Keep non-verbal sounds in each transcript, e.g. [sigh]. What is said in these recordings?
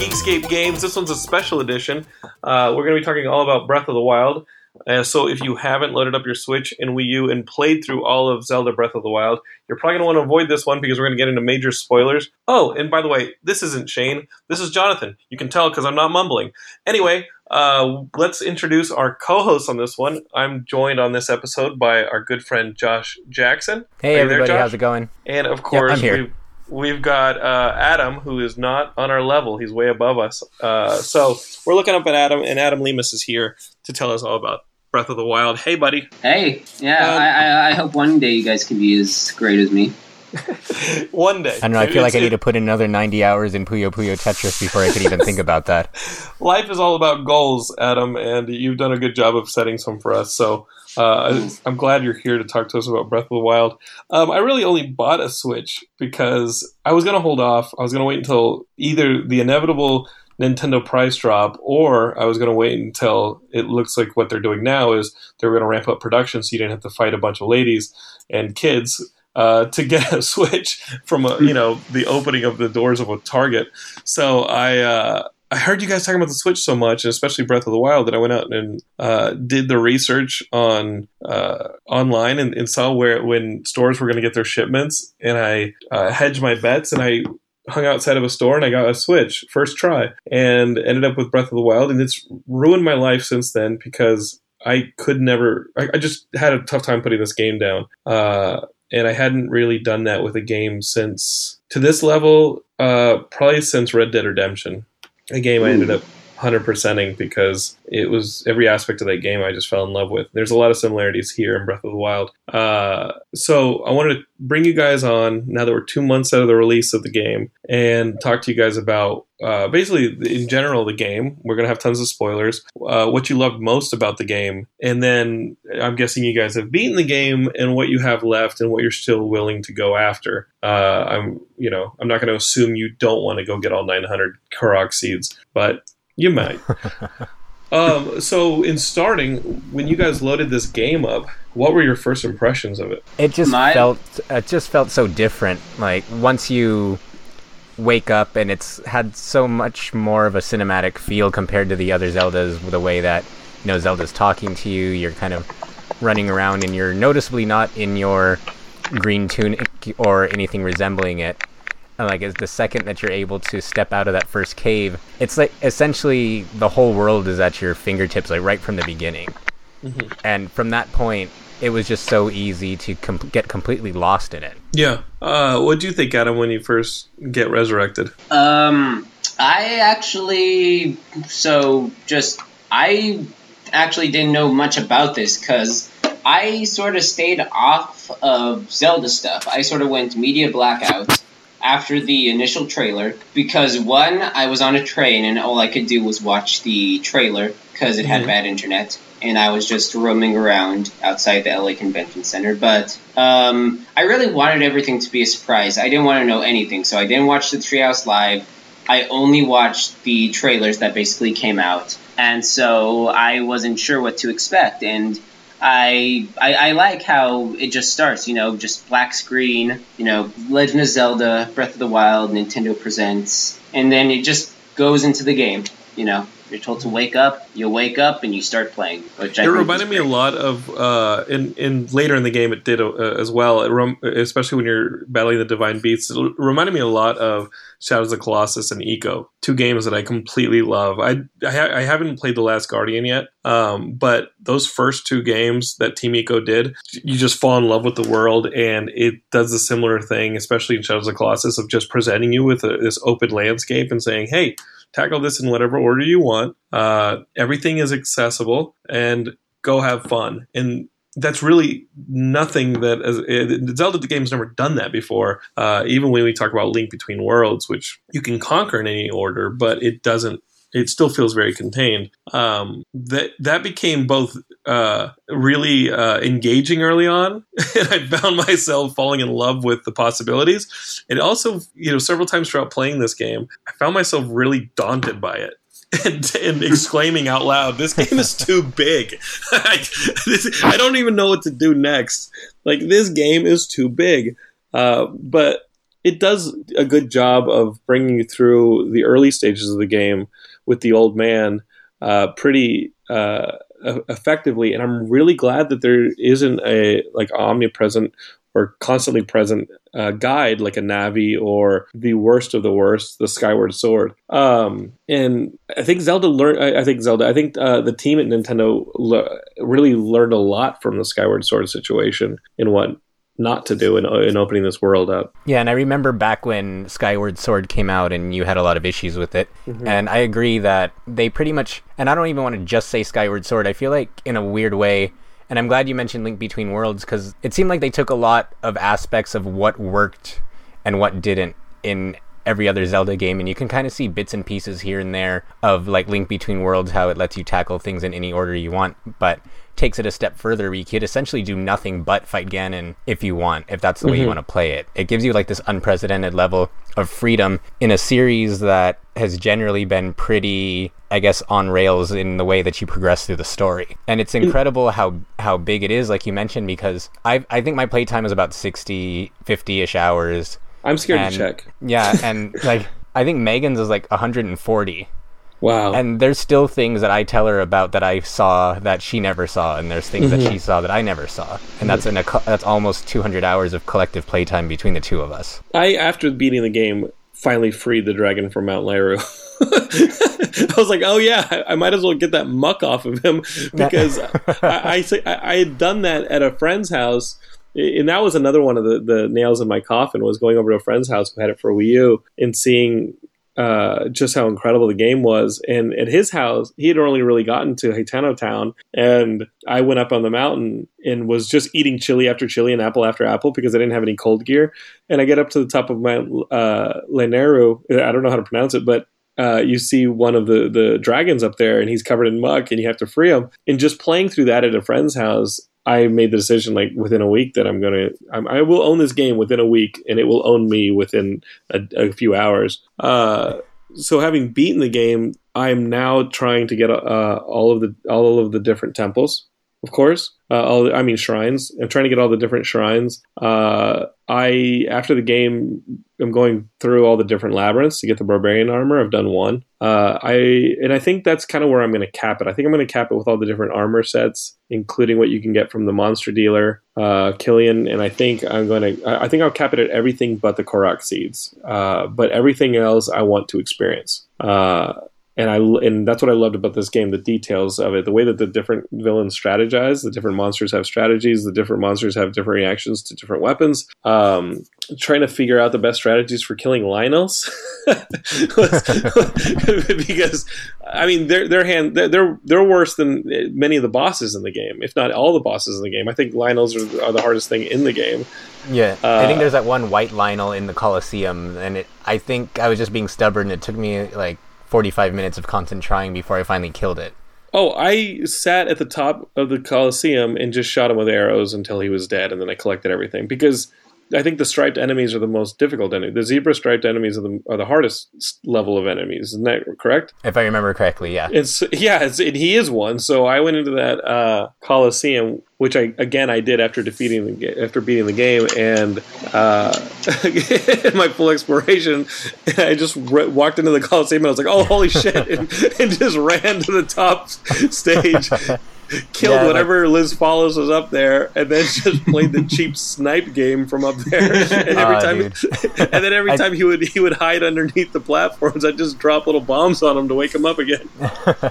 Geekscape Games. This one's a special edition. Uh, we're going to be talking all about Breath of the Wild. Uh, so if you haven't loaded up your Switch and Wii U and played through all of Zelda Breath of the Wild, you're probably going to want to avoid this one because we're going to get into major spoilers. Oh, and by the way, this isn't Shane. This is Jonathan. You can tell because I'm not mumbling. Anyway, uh, let's introduce our co-hosts on this one. I'm joined on this episode by our good friend Josh Jackson. Hey everybody, there, Josh? how's it going? And of course, I'm here. We've, we've got uh, Adam, who is not on our level. He's way above us. Uh, so we're looking up at Adam, and Adam Lemus is here to tell us all about Breath of the Wild. Hey, buddy. Hey, yeah, Um, I, I, I hope one day you guys can be as great as me. [laughs] One day. I don't know, I feel like I need to put in another 90 hours in Puyo Puyo Tetris before I could even think about that. [laughs] Life is all about goals, Adam, and you've done a good job of setting some for us. So uh, I'm glad you're here to talk to us about Breath of the Wild. Um, I really only bought a Switch because I was going to hold off. I was going to wait until either the inevitable Nintendo price drop, or I was going to wait until it looks like what they're doing now is they're going to ramp up production, so you didn't have to fight a bunch of ladies and kids uh, to get a [laughs] Switch from a, you know the opening of the doors of a Target. So I uh, I heard you guys talking about the Switch so much, and especially Breath of the Wild, that I went out and uh, did the research on uh, online and, and saw where when stores were going to get their shipments, and I uh, hedged my bets and I hung outside of a store and I got a Switch first try and ended up with Breath of the Wild, and it's ruined my life since then because I could never. I, I just had a tough time putting this game down. Uh, and I hadn't really done that with a game since to this level, uh, probably since Red Dead Redemption, a game I ended up 100%ing because it was every aspect of that game I just fell in love with. There's a lot of similarities here in Breath of the Wild. Uh, so I wanted to bring you guys on now that we're two months out of the release of the game and talk to you guys about uh, basically in general the game. We're going to have tons of spoilers. Uh, what you loved most about the game, and then I'm guessing you guys have beaten the game and what you have left and what you're still willing to go after. Uh, I'm, you know, I'm not going to assume you don't want to go get all 900 Korok seeds, but you might. um, so in starting, when you guys loaded this game up, what were your first impressions of it? It just My- felt it just felt so different. Like once you wake up and it's had so much more of a cinematic feel compared to the other Zeldas the way that you know Zelda's talking to you, you're kind of running around and you're noticeably not in your green tunic or anything resembling it. And like it's the second that you're able to step out of that first cave, it's like essentially the whole world is at your fingertips, like right from the beginning. And from that point, it was just so easy to com- get completely lost in it. Yeah. Uh, what do you think, Adam, when you first get resurrected? Um, I actually, so just, I actually didn't know much about this because I sort of stayed off of Zelda stuff. I sort of went media blackout after the initial trailer because one, I was on a train and all I could do was watch the trailer because it had Mhm. bad internet. And I was just roaming around outside the LA Convention Center. But um, I really wanted everything to be a surprise. I didn't want to know anything, so I didn't watch the Treehouse Live. I only watched the trailers that basically came out, and so I wasn't sure what to expect. And I, I I like how it just starts, you know, just black screen, you know, Legend of Zelda, Breath of the Wild, Nintendo presents, and then it just goes into the game. You know, you're told to wake up, you wake up, and you start playing. Which I It reminded me a lot of uh, in in later in the game. It did uh, as well. It rem- especially when you're battling the divine beasts. It reminded me a lot of Shadows of the Colossus and Ico, two games that I completely love. I I, ha- I haven't played the Last Guardian yet, um, but those first two games that Team Ico did, you just fall in love with the world, and it does a similar thing, especially in Shadows of the Colossus, of just presenting you with a, this open landscape and saying, "Hey." Tackle this in whatever order you want. Uh, everything is accessible, and go have fun. And that's really nothing that as, uh, Zelda the game's never done that before. Uh, even when we talk about Link Between Worlds, which you can conquer in any order, but it doesn't. It still feels very contained. Um, that that became both uh, really uh, engaging early on, [laughs] and I found myself falling in love with the possibilities. It also, you know, several times throughout playing this game, I found myself really daunted by it [laughs] and, and exclaiming out loud, "This game is too big! [laughs] I don't even know what to do next. Like this game is too big." Uh, but it does a good job of bringing you through the early stages of the game with the old man uh, pretty uh, effectively. And I'm really glad that there isn't a like omnipresent or constantly present uh, guide like a Navi or the worst of the worst, the Skyward Sword. Um, and I think Zelda learned. I, I think Zelda. I think uh, the team at Nintendo le- really learned a lot from the Skyward Sword situation in what not to do in, in opening this world up. Yeah, and I remember back when Skyward Sword came out and you had a lot of issues with it. Mm-hmm. And I agree that they pretty much, and I don't even want to just say Skyward Sword, I feel like in a weird way, and I'm glad you mentioned Link Between Worlds because it seemed like they took a lot of aspects of what worked and what didn't in every other Zelda game, and you can kind of see bits and pieces here and there of like Link Between Worlds, how it lets you tackle things in any order you want, but takes it a step further where you could essentially do nothing but fight Ganon if you want, if that's the way mm-hmm. you want to play it. It gives you like this unprecedented level of freedom in a series that has generally been pretty I guess on rails in the way that you progress through the story. And it's incredible how how big it is like you mentioned because I I think my playtime is about 60 50ish hours. I'm scared and, to check. Yeah, [laughs] and like I think Megan's is like 140 Wow. And there's still things that I tell her about that I saw that she never saw, and there's things mm-hmm. that she saw that I never saw, and that's in a that's almost 200 hours of collective playtime between the two of us. I, after beating the game, finally freed the dragon from Mount Lairu. [laughs] I was like, oh yeah, I, might as well get that muck off of him [laughs] because I, I, I had done that at a friend's house and that was another one of the, the nails in my coffin was going over to a friend's house who had it for Wii U and seeing uh, just how incredible the game was. And at his house, he had only really gotten to Hateno Town, and I went up on the mountain and was just eating chili after chili and apple after apple because I didn't have any cold gear. And I get up to the top of Mount uh, Lanayru. I don't know how to pronounce it, but uh, you see one of the the dragons up there, and he's covered in muck, and you have to free him. And just playing through that at a friend's house, I made the decision like within a week that I'm gonna I'm, I will own this game within a week, and it will own me within a, a few hours. Uh, so having beaten the game, I'm now trying to get uh, all of the all of the different temples of course. Uh, all, I mean shrines. I'm trying to get all the different shrines. Uh, I after the game, I'm going through all the different labyrinths to get the barbarian armor. I've done one. Uh, I and I think that's kind of where I'm going to cap it. I think I'm going to cap it with all the different armor sets, including what you can get from the monster dealer, uh, Killian. And I think I'm going to. I think I'll cap it at everything but the Korok seeds. Uh, but everything else I want to experience. Uh, and I and that's what I loved about this game, the details of it, the way that the different villains strategize, the different monsters have strategies, the different monsters have different reactions to different weapons. Um, trying to figure out the best strategies for killing Lynels, [laughs] because I mean they're they're hand they're they're worse than many of the bosses in the game, if not all the bosses in the game. I think Lynels are, are the hardest thing in the game. Yeah, uh, I think there's that one white Lynel in the Colosseum, and it, I think I was just being stubborn. It took me like 45 minutes of content trying before I finally killed it. Oh, I sat at the top of the Coliseum and just shot him with arrows until he was dead, and then I collected everything because I think the striped enemies are the most difficult enemy. The zebra striped enemies are the, are the hardest level of enemies. Isn't that correct? If I remember correctly, yeah. It's yeah, it's, and he is one. So I went into that uh, Coliseum, which I again I did after defeating the after beating the game, and uh, [laughs] my full exploration, I just re- walked into the Coliseum and I was like, "Oh, holy shit!" [laughs] and, and just ran to the top stage [laughs] killed yeah, whatever like, Lizalfos was up there, and then [laughs] just played the cheap snipe game from up there. [laughs] And every uh, time, and then every time I, he would he would hide underneath the platforms, I'd just drop little bombs on him to wake him up again.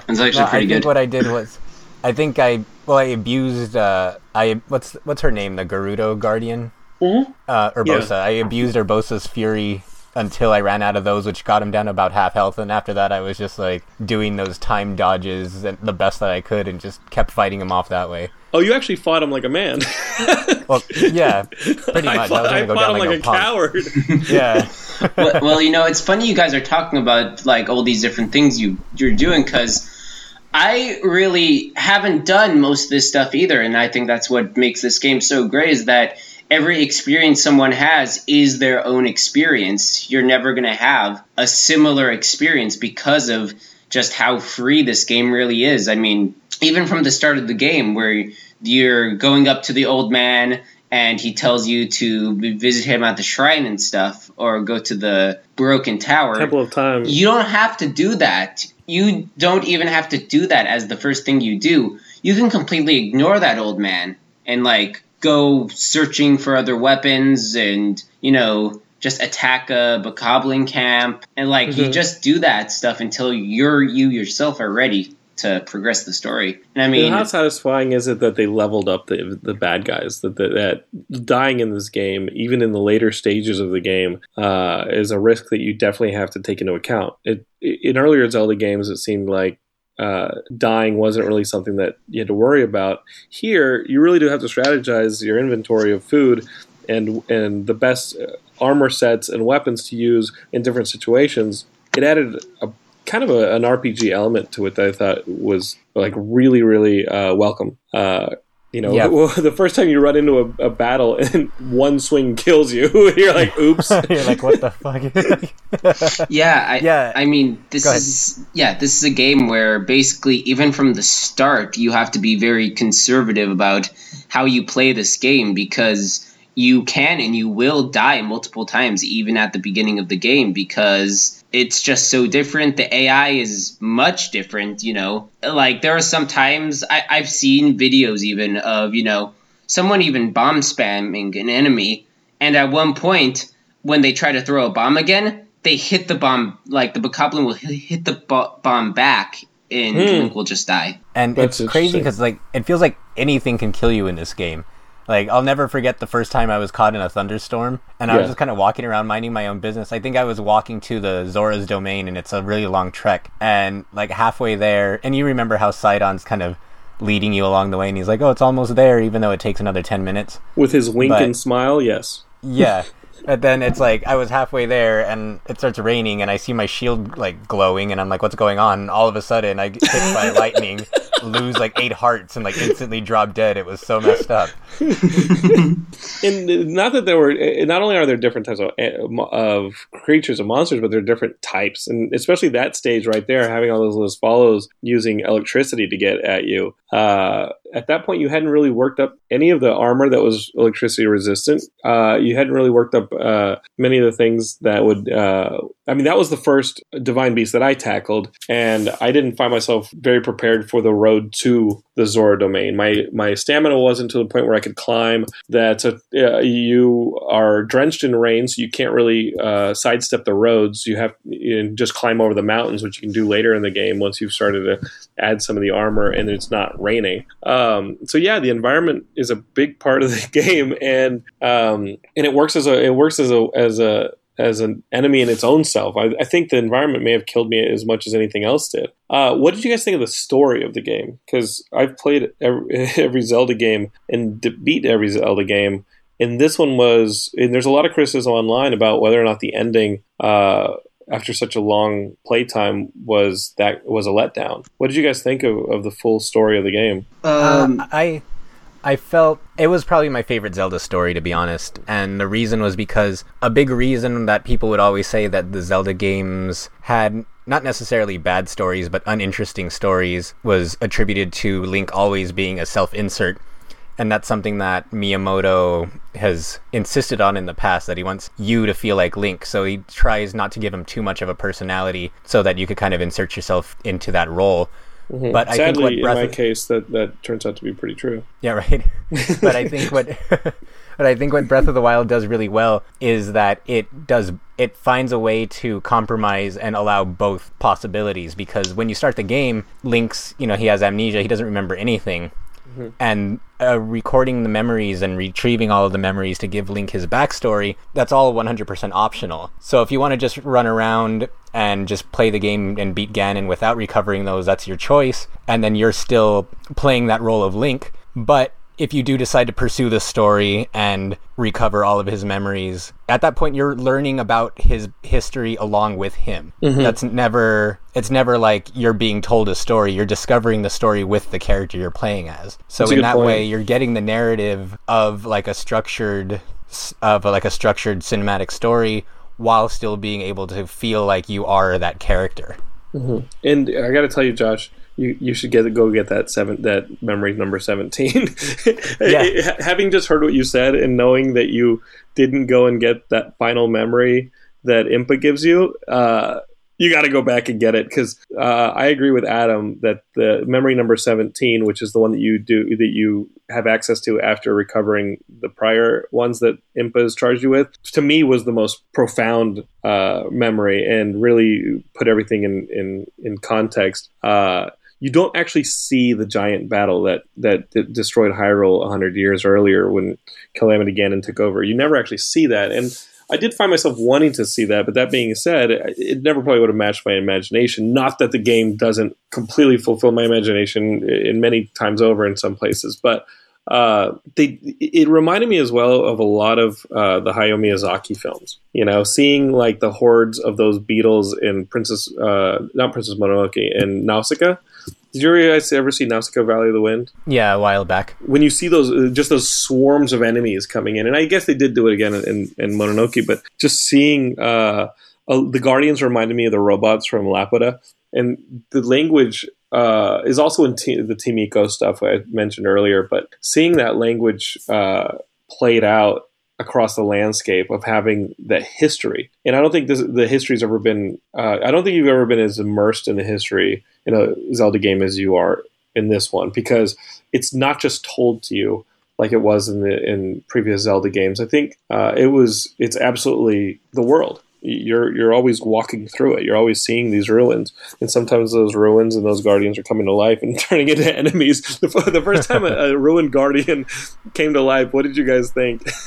It's actually no, pretty I good. what I did was, I think I well I abused uh I what's what's her name the Gerudo Guardian. Mm-hmm. Uh, Urbosa. Yeah. I abused Urbosa's fury until I ran out of those, which got him down to about half health. And after that, I was just like doing those time dodges the best that I could, and just kept fighting him off that way. Oh, you actually fought him like a man. [laughs] well, yeah, pretty much. I fought, I I go fought him like, like, a, coward. [laughs] yeah. well, well, you know, it's funny you guys are talking about like all these different things you you're doing because. I really haven't done most of this stuff either, and I think that's what makes this game so great. Is that every experience someone has is their own experience. You're never going to have a similar experience because of just how free this game really is. I mean, even from the start of the game where you're going up to the old man and he tells you to visit him at the shrine and stuff, or go to the broken tower. Temple of Time. You don't have to do that. You don't even have to do that as the first thing you do. You can completely ignore that old man and like go searching for other weapons and you know just attack a bokoblin camp and like you Mhm. just do that stuff until you're you yourself are ready to progress the story. And I mean, how satisfying is it that they leveled up the the bad guys? That that, that dying in this game, even in the later stages of the game, uh, is a risk that you definitely have to take into account. It, in earlier Zelda games, it seemed like uh, dying wasn't really something that you had to worry about. Here, you really do have to strategize your inventory of food and and the best uh, armor sets and weapons to use in different situations. It added a kind of a, an RPG element to it that I thought was like really, really uh, welcome. Uh, you know, Yeah. [laughs] the first time you run into a, a battle and [laughs] one swing kills you, [laughs] you're like, "Oops!" You're like, what the fuck? yeah, I, Yeah. I mean, this Go ahead. is yeah, this is a game where basically even from the start you have to be very conservative about how you play this game because you can and you will die multiple times even at the beginning of the game because it's just so different. The AI is much different, you know. Like there are some times I, I've seen videos even of, you know, someone even bomb spamming an enemy and at one point when they try to throw a bomb again, they hit the bomb like the bokoblin will hit hit the bo- bomb back and Hmm. Link will just die. And That's it's crazy because like it feels like anything can kill you in this game. Like I'll never forget the first time I was caught in a thunderstorm, and I was just kind of walking around minding my own business. I think I was walking to the Zora's domain, and it's a really long trek. And like halfway there, and you remember how Sidon's kind of leading you along the way, and he's like, "Oh, it's almost there," even though it takes another ten minutes. With his wink But- and smile, yes. Yeah. [laughs] But then it's like I was halfway there and it starts raining and I see my shield like glowing and I'm like, what's going on? And all of a sudden I get hit by lightning, [laughs] lose like eight hearts and like instantly drop dead. It was so messed up. [laughs] and not that there were eh, not only are there different types of eh, of creatures and monsters but there are different types and especially that stage right there having all those little follows using electricity to get at you uh, at that point you hadn't really worked up any of the armor that was electricity resistant. Uh, you hadn't really worked up uh, many of the things that would uh, i mean that was the first divine beast that i tackled and i didn't find myself very prepared for the road to the zora domain my my stamina wasn't to the point where i could climb that uh, you are drenched in rain, so you can't really uh, sidestep the roads. You have you know, just climb over the mountains, which you can do later in the game once you've started to add some of the armor and it's not raining. Um, so yeah, the environment is a big part of the [laughs] game, and um, and it works as a it works as a as a as an enemy in its own self. I, I think the environment may have killed me as much as anything else did. Uh, what did you guys think of the story of the game? Because I've played every, [laughs] every Zelda game and de- beat every Zelda game, and this one was. And there's a lot of criticism online about whether or not the ending. Uh, after such a long playtime was that was a letdown. What did you guys think of, of the full story of the game? Um, Uh, I I felt it was probably my favorite Zelda story to be honest, and the reason was because a big reason that people would always say that the Zelda games had not necessarily bad stories but uninteresting stories was attributed to Link always being a self-insert. And that's something that Miyamoto has insisted on in the past that he wants you to feel like Link. So he tries not to give him too much of a personality so that you could kind of insert yourself into that role. Mm-hmm. But I think Sadly, what in my of- case, that that turns out to be pretty true. yeah, right. [laughs] but I think what [laughs] but I think what Breath of the Wild does really well is that it does it finds a way to compromise and allow both possibilities because when you start the game, Link's, you know, he has amnesia, he doesn't remember anything. And uh, recording the memories and retrieving all of the memories to give Link his backstory, that's all 100% optional. So if you want to just run around and just play the game and beat Ganon without recovering those, that's your choice. And then you're still playing that role of Link. But if you do decide to pursue the story and recover all of his memories, at that point you're learning about his history along with him. Mm-hmm. That's never it's never like you're being told a story, you're discovering the story with the character you're playing as. So That's in that point. way you're getting the narrative of like a structured of like a structured cinematic story while still being able to feel like you are that character. Mm-hmm. And I got to tell you, Josh, you, you should get go get that seven that memory number seventeen. [laughs] Yeah. Having just heard what you said and knowing that you didn't go and get that final memory that Impa gives you, uh, you got to go back and get it because uh, I agree with Adam that the memory number seventeen, which is the one that you do that you have access to after recovering the prior ones that Impa has charged you with, to me was the most profound uh, memory and really put everything in in in context. Uh, you don't actually see the giant battle that that, that destroyed Hyrule hundred years earlier when Calamity Ganon took over. You never actually see that, and I did find myself wanting to see that. But that being said, it never probably would have matched my imagination. Not that the game doesn't completely fulfill my imagination in many times over in some places, but uh, they it reminded me as well of a lot of uh, the Hayao Miyazaki films. You know, seeing like the hordes of those beetles in Princess, uh, not Princess Mononoke, in Nausicaa. Did you guys ever see Nausicaa Valley of the Wind? Yeah, a while back. When you see those, uh, just those swarms of enemies coming in, and I guess they did do it again in, in, Mononoke, but just seeing uh, uh, the Guardians reminded me of the robots from Laputa, and the language uh, is also in t- the Team Ico stuff I mentioned earlier, but seeing that language uh, played out across the landscape of having that history. And I don't think this, the history's ever been, uh, I don't think you've ever been as immersed in the history in a Zelda game as you are in this one because it's not just told to you like it was in the in previous Zelda games. I think uh, it was it's absolutely the world. You're you're always walking through it. You're always seeing these ruins, and sometimes those ruins and those guardians are coming to life and [laughs] turning into enemies. The, the first time a, a ruined guardian [laughs] came to life, what did you guys think? [laughs]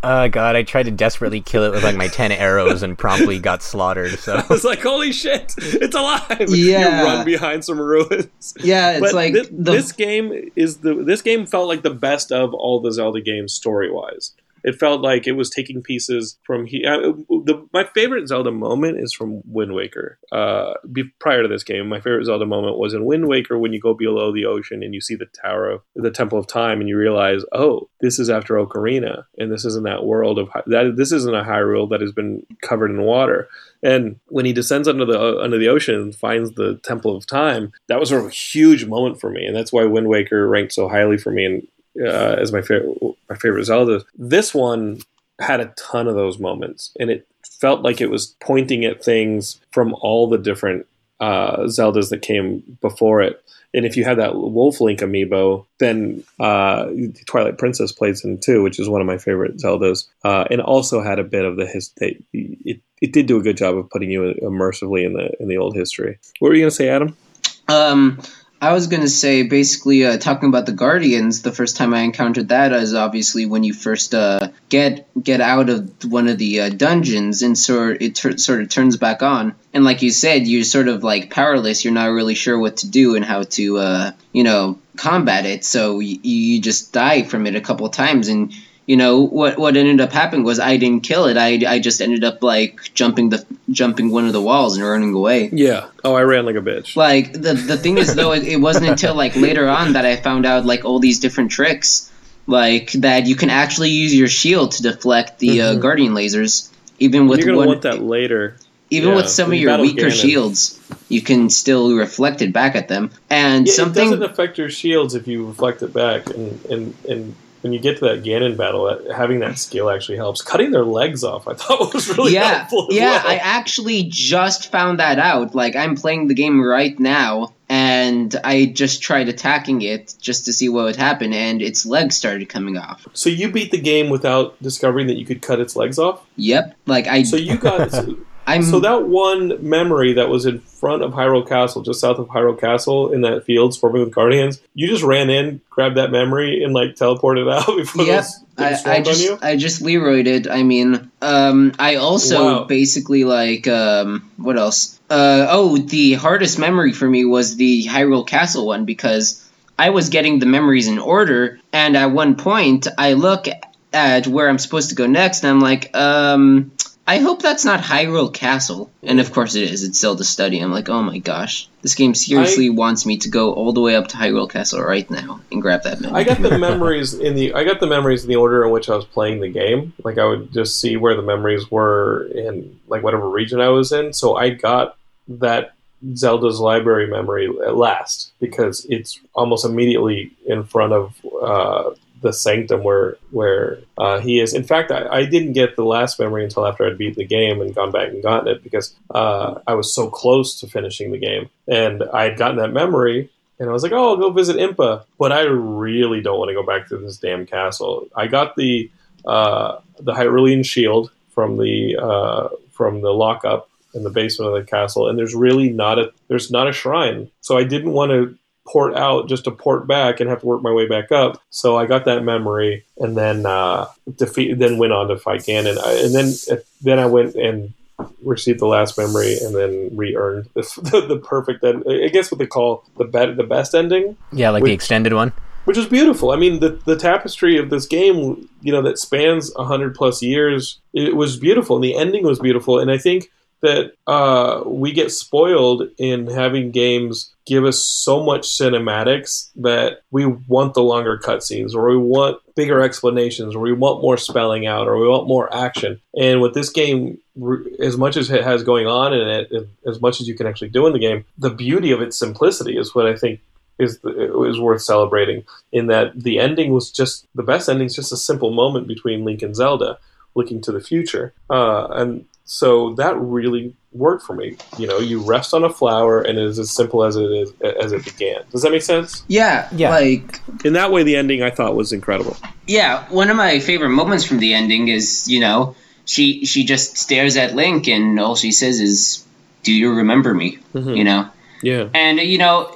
Uh, God, I tried to desperately kill it with like my ten arrows and promptly got slaughtered. So I was like, "Holy shit, it's alive!" Yeah. you run behind some ruins. Yeah, it's But like thi- the this game is the this game felt like the best of all the Zelda games story wise. It felt like it was taking pieces from he. Uh, the, my favorite Zelda moment is from Wind Waker. Uh, be, prior to this game, my favorite Zelda moment was in Wind Waker when you go below the ocean and you see the Tower of the Temple of Time, and you realize, oh, this is after Ocarina, and this isn't that world of that. This isn't a Hyrule that has been covered in water. And when he descends under the under the ocean and finds the Temple of Time, that was sort of a huge moment for me, and that's why Wind Waker ranked so highly for me and uh, as my favorite my favorite Zelda. This one had a ton of those moments, and it felt like it was pointing at things from all the different uh, Zeldas that came before it. And if you had that Wolf Link amiibo, then uh, Twilight Princess plays in too, which is one of my favorite Zeldas, uh, and also had a bit of the history. It, it, it did do a good job of putting you immersively in the in the old history. What were you going to say, Adam? Um, I was gonna say basically uh, talking about the Guardians. The first time I encountered that is obviously when you first uh, get get out of one of the uh, dungeons, and sort it tur- sort of turns back on. And like you said, you're sort of like powerless. You're not really sure what to do and how to uh, you know combat it. So you just die from it a couple times, and you know what what ended up happening was I didn't kill it. I, I just ended up like jumping the jumping one of the walls and running away. Yeah. Oh, I ran like a bitch. Like the the thing is though, it, it wasn't until like later on that I found out like all these different tricks, like that you can actually use your shield to deflect the uh, Mhm. guardian lasers, even with You're gonna one, want that later. even yeah, with some of your weaker Ganon. shields, you can still reflect it back at them. And Yeah, it something doesn't affect your shields if you reflect it back, and and and when you get to that Ganon battle, having that skill actually helps. Cutting their legs off, I thought [laughs] was really yeah, helpful. Yeah. well. I actually just found that out. Like I'm playing the game right now, and I just tried attacking it just to see what would happen, and its legs started coming off. so you beat the game without discovering that you could cut its legs off. Yep. Like I, So you got [laughs] I'm. so that one memory that was in front of Hyrule Castle, just south of Hyrule Castle, in that field swarming with guardians. You just ran in, grabbed that memory, and like teleported out [laughs] before Yep. those, I, I just. I just Leroyed. I mean, um, I also Wow. basically like um, what else? Uh, oh, the hardest memory for me was the Hyrule Castle one because I was getting the memories in order, and at one point I look at where I'm supposed to go next, and I'm like, um. I hope that's not Hyrule Castle. And of course it is. It's Zelda Study. I'm like, oh my gosh. This game seriously wants me to go all the way up to Hyrule Castle right now and grab that memory. I got the [laughs] memories in the I got the memories in the order in which I was playing the game. Like I would just see where the memories were in like whatever region I was in. So I got that Zelda's library memory at last because it's almost immediately in front of uh, the sanctum where where uh, he is. In fact, I, I, didn't get the last memory until after I'd beaten the game and gone back and gotten it because uh, I was so close to finishing the game, and I had gotten that memory. And I was like, "Oh, I'll go visit Impa," but I really don't want to go back to this damn castle. I got the uh, the Hyrulean shield from the uh, from the lockup in the basement of the castle, and there's really not a there's not a shrine. So I didn't want to port out just to port back and have to work my way back up. So I got that memory and then uh, defeat, then went on to fight Ganon. and then then I went and received the last memory and then re-earned the, [laughs] the, the perfect end. I guess what they call the be- the best ending. Yeah, like which, the extended one. Which is beautiful. I mean, the the tapestry of this game, you know, that spans hundred plus years, it was beautiful, and the ending was beautiful. And I think that uh, we get spoiled in having games give us so much cinematics that we want the longer cutscenes or we want bigger explanations or we want more spelling out or we want more action. And with this game, as much as it has going on in it, as much as you can actually do in the game, the beauty of its simplicity is what I think is is worth celebrating. In that the ending was just the best ending is just a simple moment between Link and Zelda looking to the future, uh, and so that really worked for me. You know, you rest on a flower, and it is as simple as it is as it began. Does that make sense? Yeah, yeah. Like in that way, the ending I thought was incredible. Yeah, one of my favorite moments from the ending is you know she she just stares at Link, and all she says is, "Do you remember me?" Mm-hmm. You know. Yeah. And you know,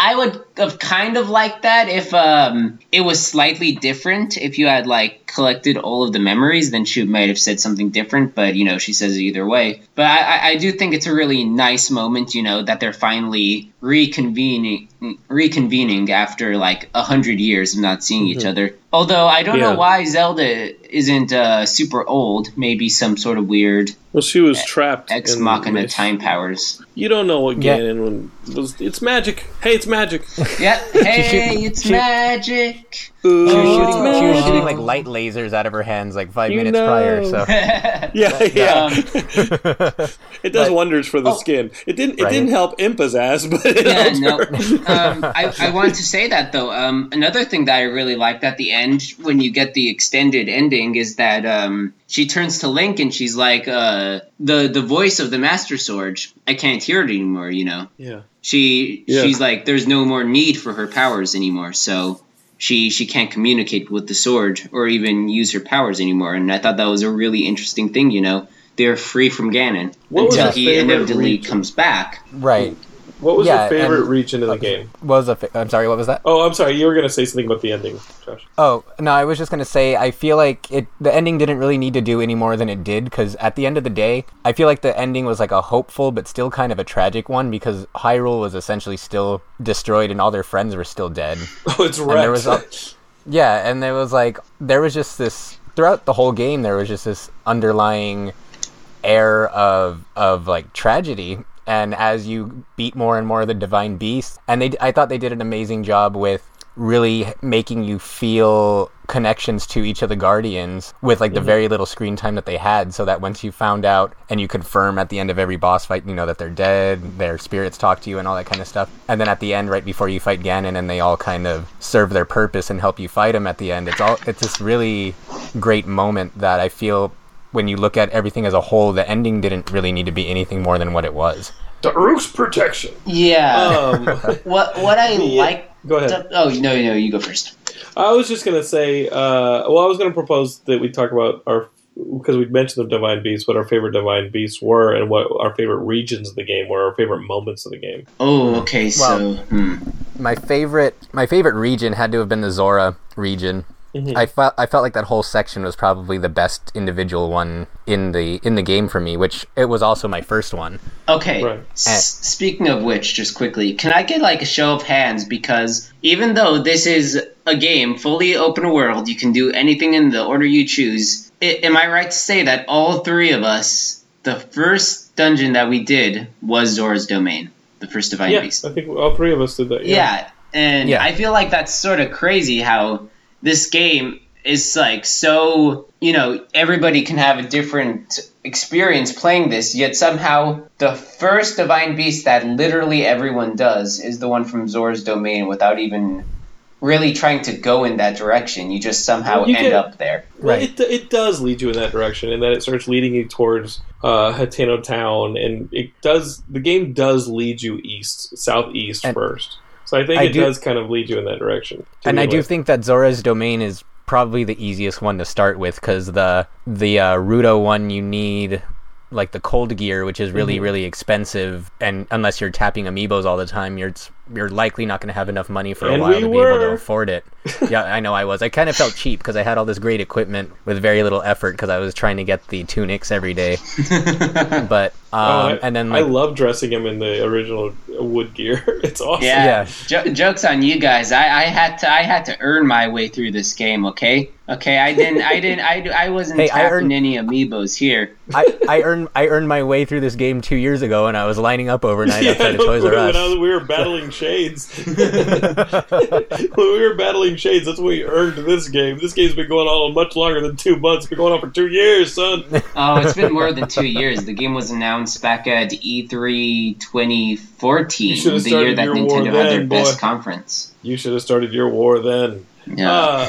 I would have kind of liked that if um, it was slightly different. If you had like collected all of the memories, then she might have said something different. But you know, she says it either way. But I, I do think it's a really nice moment. You know that they're finally reconvening, reconvening after like a hundred years of not seeing mm-hmm. each other. Although I don't yeah. know why Zelda isn't uh, super old. Maybe some sort of weird. Well, she was trapped. Ex machina time powers. You don't know what Ganon yeah. was. It's magic. Hey, it's magic. yeah. [laughs] Hey, it's magic. Ooh, she, was shooting, she was shooting like light lasers out of her hands like five you minutes know. prior. So [laughs] yeah, yeah, um, [laughs] it does but, wonders for the oh, skin. It didn't. It right. didn't help Impa's ass, [laughs] but it yeah, no. um, I, I wanted to say that though. Um, another thing that I really liked at the end when you get the extended ending is that um, she turns to Link and she's like, uh, "the the voice of the Master Sword. I can't hear it anymore." You know. Yeah. She yeah. she's like, "There's no more need for her powers anymore." So she she can't communicate with the sword or even use her powers anymore. And I thought that was a really interesting thing. You know, they're free from Ganon what until he inevitably region? comes back. Right. What was yeah, your favorite and, region of the game? What was the? Fa- I'm sorry. What was that? Oh, I'm sorry. You were going to say something about the ending, Josh. Oh no, I was just going to say I feel like it. The ending didn't really need to do any more than it did because at the end of the day, I feel like the ending was like a hopeful but still kind of a tragic one because Hyrule was essentially still destroyed and all their friends were still dead. [laughs] Oh, it's right. There was a, [laughs] yeah, and there was like there was just this throughout the whole game. There was just this underlying air of of like tragedy and as you beat more and more of the divine beast and they i thought they did an amazing job with really making you feel connections to each of the guardians with like the mm-hmm. very little screen time that they had so that once you found out and you confirm at the end of every boss fight you know that they're dead their spirits talk to you and all that kind of stuff and then at the end right before you fight ganon and they all kind of serve their purpose and help you fight him at the end it's all it's this really great moment that i feel when you look at everything as a whole, the ending didn't really need to be anything more than what it was. The Daruk's protection. Yeah. Um, [laughs] what what I yeah. like. Go ahead. To, oh no, no, you go first. I was just gonna say. Uh, well, I was gonna propose that we talk about our because we mentioned the divine beasts, what our favorite divine beasts were, and what our favorite regions of the game were, our favorite moments of the game. Oh, okay. So, well, hmm. my favorite my favorite region had to have been the Zora region. Mm-hmm. I felt I felt like that whole section was probably the best individual one in the in the game for me, which it was also my first one. Okay. Right. S- speaking of which, just quickly, can I get like a show of hands because even though this is a game fully open world, you can do anything in the order you choose. It, am I right to say that all three of us, the first dungeon that we did was Zora's Domain, the first Divine yeah, Beast? I think all three of us did that. Yeah. yeah and yeah. I feel like that's sort of crazy how this game is like so you know everybody can have a different experience playing this yet somehow the first divine beast that literally everyone does is the one from zora's domain without even really trying to go in that direction you just somehow you end get- up there Well, Right. it, it does lead you in that direction, and then it starts leading you towards uh, Hateno Town, and it does. The game does lead you east, southeast And- first. So I think I it do- does kind of lead you in that direction. and I do think that Zora's Domain is probably the easiest one to start with because the the uh, Rudo one you need like the cold gear, which is really Mhm. really expensive, and unless you're tapping amiibos all the time, you're you're likely not going to have enough money for a while we to be able to afford it. [laughs] yeah, I know I was. I kind of felt cheap because I had all this great equipment with very little effort because I was trying to get the tunics every day. [laughs] But um, Oh, I, and then I love dressing him in the original wood gear. [laughs] It's awesome. Yeah, Yeah. Jo- jokes on you guys. I, I had to I had to earn my way through this game. Okay, okay. I didn't I didn't I, I wasn't Hey, I tapping earned- any amiibos here. I, I earned I earned my way through this game two years ago, and I was lining up overnight Yeah, outside of when Toys R I was- Us. we were battling shades. [laughs] when we were battling shades, that's what we earned this game. This game's been going on much longer than two months. It's been going on for two years, son. Oh, it's been more than two years. The game was announced back at E E3 2014, the year that your war Nintendo had their then, best boy. conference. You should have started your war then. Yeah. Uh,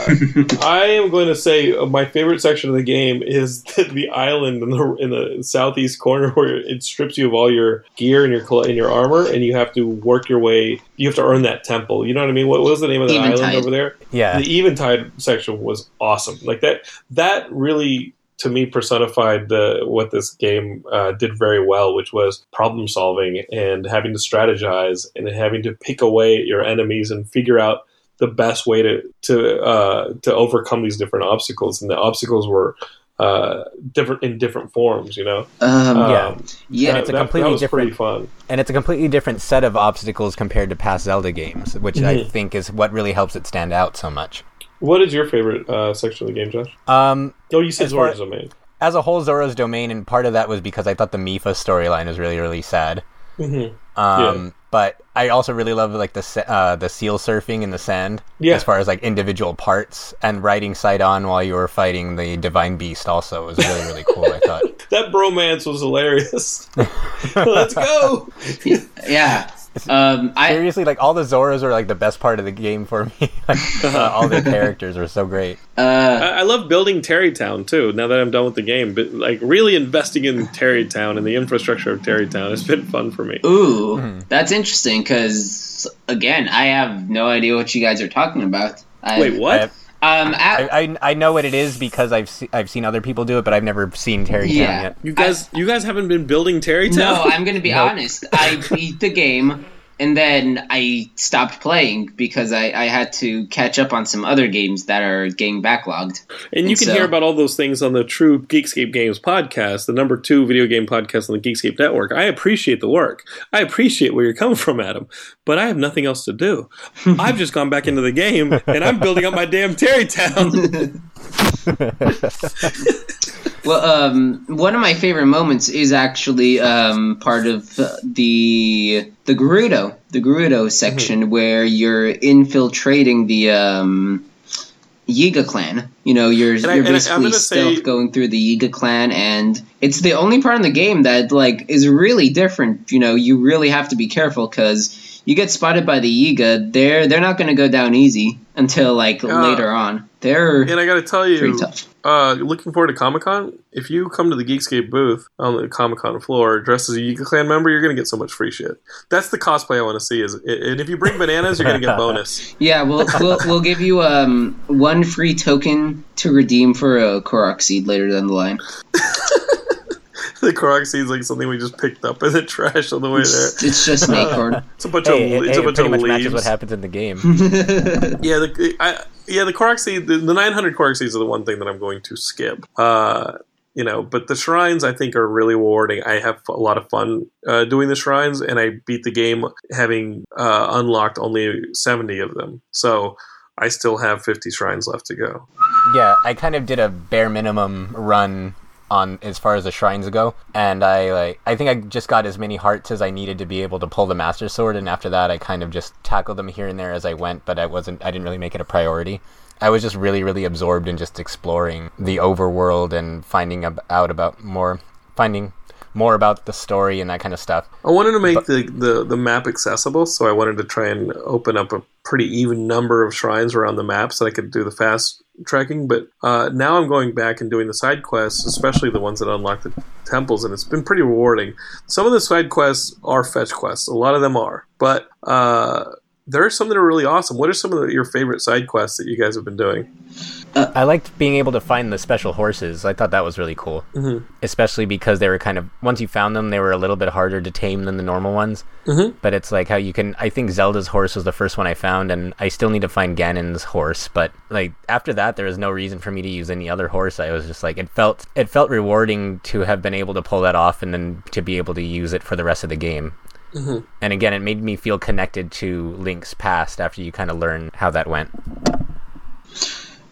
I am going to say uh, my favorite section of the game is [laughs] the, the island in the in the southeast corner [laughs] where it strips you of all your gear and your cl- and your armor, and you have to work your way. You have to earn that temple. You know what I mean? What was the name of the Eventide. island over there? Yeah, The Eventide section was awesome. Like that. That really. To me, personified the what this game uh, did very well, which was problem solving and having to strategize and having to pick away at your enemies and figure out the best way to to uh, to overcome these different obstacles, and the obstacles were uh, different in different forms. You know, Um, Yeah. Um, yeah, that, it's a completely that was different- pretty fun. and it's a completely different set of obstacles compared to past Zelda games, which I Mhm. think is what really helps it stand out so much. What is your favorite uh, section of the game, Josh? Um, Oh, you said As Zora's Domain. as a whole, Zora's Domain, and part of that was because I thought the Mipha storyline was really, really sad. Mm-hmm. Um, but I also really love like the uh, the seal surfing in the sand. Yeah. As far as like individual parts and riding Sidon while you were fighting the divine beast also was really really cool. I thought. [laughs] That bromance was hilarious. [laughs] Let's go. [laughs] yeah. Um, I Seriously, like all the Zoras are like the best part of the game for me. [laughs] like, uh, all the characters are so great. uh, I, I love building Tarrey Town too. Now that I'm done with the game, but like really investing in Tarrey Town and the infrastructure of Tarrey Town has been fun for me. ooh, Mm-hmm. that's interesting because again, I have no idea what you guys are talking about. I, Wait, what? Um, at, I, I I know what it is because I've se- I've seen other people do it, but I've never seen Tarrey Town Yeah. yet. You guys, you guys haven't been building Tarrey Town. No, I'm gonna be Nope. honest. I beat the game and then I stopped playing because I, I had to catch up on some other games that are getting backlogged. And you And can so- hear about all those things on the True Geekscape Games podcast, the number two video game podcast on the Geekscape network. I appreciate the work. I appreciate where you're coming from, Adam. But I have nothing else to do. [laughs] I've just gone back into the game and I'm building up my damn Tarrey Town. [laughs] [laughs] Well, um, one of my favorite moments is actually um, part of uh, the the Gerudo, the Gerudo section Mm-hmm. where you're infiltrating the um, Yiga clan. You know, you're I- you're basically stealth say- going through the Yiga clan, and it's the only part in the game that like is really different. You know, you really have to be careful because you get spotted by the Yiga. They're they're not going to go down easy until like Uh, later on. They're and I got to tell pretty you, tough. uh, looking forward to Comic Con. If you come to the Geekscape booth on the Comic Con floor dressed as a Yiga Clan member, you're going to get so much free shit. That's the cosplay I want to see. Is and if you bring bananas, you're going to get [laughs] bonus. Yeah, we'll, we'll we'll give you um one free token to redeem for a Korok seed later down the line. [laughs] [laughs] the Korok seed's like something we just picked up in the trash on the way there. It's, it's just an acorn. It's a bunch Hey, of it, it's a bunch pretty of much leaves. matches what happens in the game. [laughs] Yeah, the I, yeah the Korok seed, the, the 900 Korok seeds are the one thing that I'm going to skip. Uh, you know, but the shrines I think are really rewarding. I have a lot of fun uh, doing the shrines, and I beat the game having uh, unlocked only 70 of them. So I still have 50 shrines left to go. yeah, I kind of did a bare minimum run on as far as the shrines go, and I like I think I just got as many hearts as I needed to be able to pull the master sword, and after that I kind of just tackled them here and there as I went, but I wasn't I didn't really make it a priority. I was just really really absorbed in just exploring the overworld and finding out about more finding more about the story and that kind of stuff. I wanted to make but, the, the, the map accessible, so I wanted to try and open up a pretty even number of shrines around the map so I could do the fast tracking. But uh, now I'm going back and doing the side quests, especially the ones that unlock the temples, and it's been pretty rewarding. Some of the side quests are fetch quests, a lot of them are, but uh, there are some that are really awesome. What are some of the, your favorite side quests that you guys have been doing? Uh, I liked being able to find the special horses. I thought that was really cool, mm-hmm. especially because they were kind of once you found them, they were a little bit harder to tame than the normal ones. Mm-hmm. But it's like how you can. I think Zelda's horse was the first one I found, and I still need to find Ganon's horse. But like after that, there was no reason for me to use any other horse. I was just like it felt it felt rewarding to have been able to pull that off, and then to be able to use it for the rest of the game. Mm-hmm. And again, it made me feel connected to Link's past after you kind of learn how that went.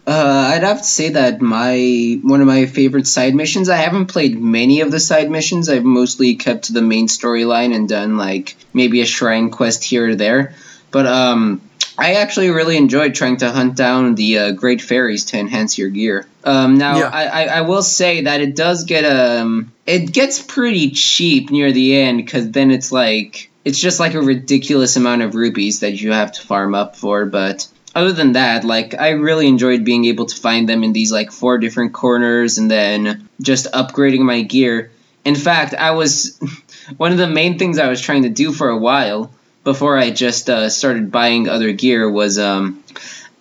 Uh, I'd have to say that my one of my favorite side missions. I haven't played many of the side missions. I've mostly kept to the main storyline and done like maybe a shrine quest here or there. But um, I actually really enjoyed trying to hunt down the uh, great fairies to enhance your gear. Um, now, yeah. I, I, I, will say that it does get um, it gets pretty cheap near the end because then it's like it's just like a ridiculous amount of rupees that you have to farm up for. But other than that, like I really enjoyed being able to find them in these like four different corners and then just upgrading my gear. In fact, I was [laughs] one of the main things I was trying to do for a while before I just uh, started buying other gear was um,